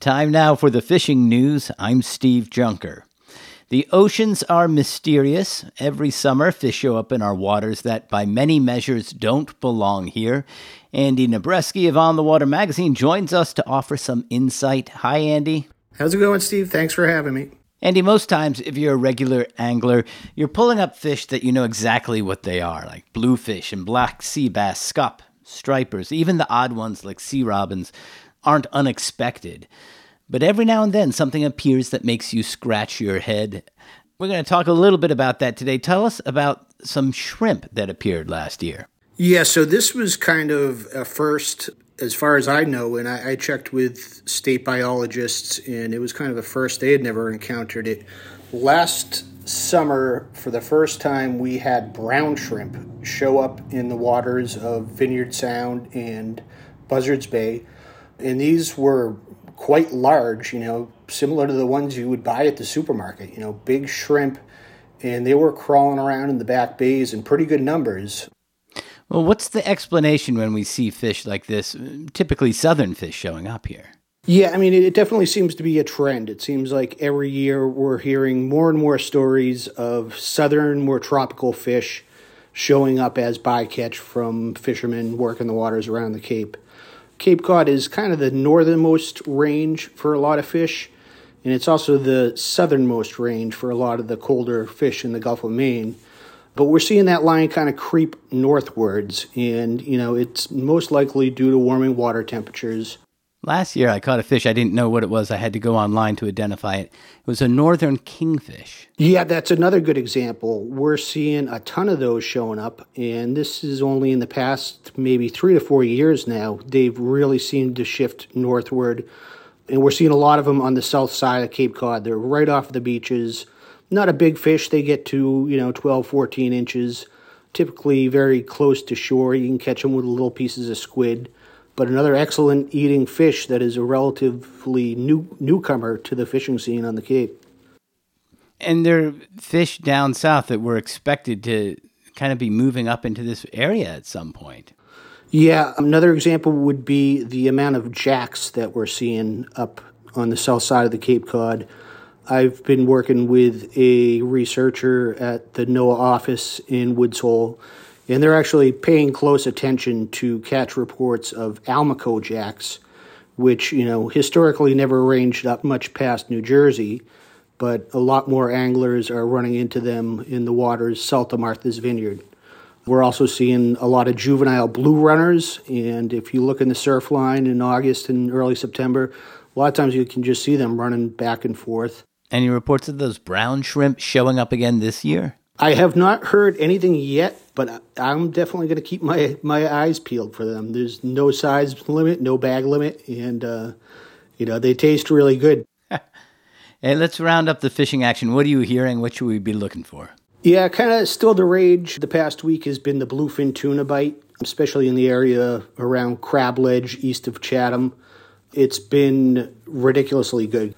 Time now for the fishing news. I'm Steve Junker. The oceans are mysterious. Every summer, fish show up in our waters that, by many measures, don't belong here. Andy Nabreski of On the Water magazine joins us to offer some insight. Hi, Andy. How's it going, Steve? Thanks for having me. Andy, most times, if you're a regular angler, you're pulling up fish that you know exactly what they are, like bluefish and black sea bass, scup, stripers, even the odd ones like sea robins aren't unexpected. But every now and then something appears that makes you scratch your head. We're going to talk a little bit about that today. Tell us about some shrimp that appeared last year. Yeah, so this was kind of a first, as far as I know, and I, I checked with state biologists, and it was kind of a first. They had never encountered it. Last summer, for the first time, we had brown shrimp show up in the waters of Vineyard Sound and Buzzards Bay and these were quite large, you know, similar to the ones you would buy at the supermarket, you know, big shrimp, and they were crawling around in the back bays in pretty good numbers. Well, what's the explanation when we see fish like this, typically southern fish showing up here? Yeah, I mean, it definitely seems to be a trend. It seems like every year we're hearing more and more stories of southern, more tropical fish showing up as bycatch from fishermen working the waters around the Cape. Cape Cod is kind of the northernmost range for a lot of fish, and it's also the southernmost range for a lot of the colder fish in the Gulf of Maine. But we're seeing that line kind of creep northwards, and you know it's most likely due to warming water temperatures. Last year, I caught a fish. I didn't know what it was. I had to go online to identify it. It was a northern kingfish. Yeah, that's another good example. We're seeing a ton of those showing up, and this is only in the past maybe three to four years now. They've really seemed to shift northward, and we're seeing a lot of them on the south side of Cape Cod. They're right off the beaches. Not a big fish. They get to, you know, 12, 14 inches, typically very close to shore. You can catch them with little pieces of squid but another excellent eating fish that is a relatively new newcomer to the fishing scene on the Cape. And there are fish down south that were expected to kind of be moving up into this area at some point. Yeah, another example would be the amount of jacks that we're seeing up on the south side of the Cape Cod. I've been working with a researcher at the NOAA office in Woods Hole and they're actually paying close attention to catch reports of Almaco jacks, which you know historically never ranged up much past New Jersey, but a lot more anglers are running into them in the waters south of Martha's Vineyard. We're also seeing a lot of juvenile blue runners, and if you look in the surf line in August and early September, a lot of times you can just see them running back and forth. Any reports of those brown shrimp showing up again this year? I have not heard anything yet, but I'm definitely going to keep my my eyes peeled for them. There's no size limit, no bag limit, and uh, you know they taste really good. hey, let's round up the fishing action. What are you hearing? What should we be looking for? Yeah, kind of still the rage. The past week has been the bluefin tuna bite, especially in the area around Crab Ledge, east of Chatham. It's been ridiculously good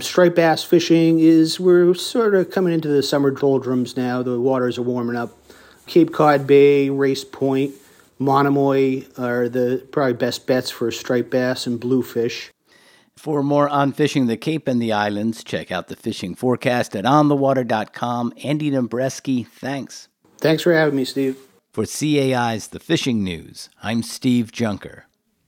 striped bass fishing is we're sort of coming into the summer doldrums now. The waters are warming up. Cape Cod Bay, Race Point, Monomoy are the probably best bets for striped bass and bluefish. For more on fishing the Cape and the islands, check out the fishing forecast at onthewater.com. Andy Nabreski, thanks. Thanks for having me, Steve. For CAI's The Fishing News, I'm Steve Junker.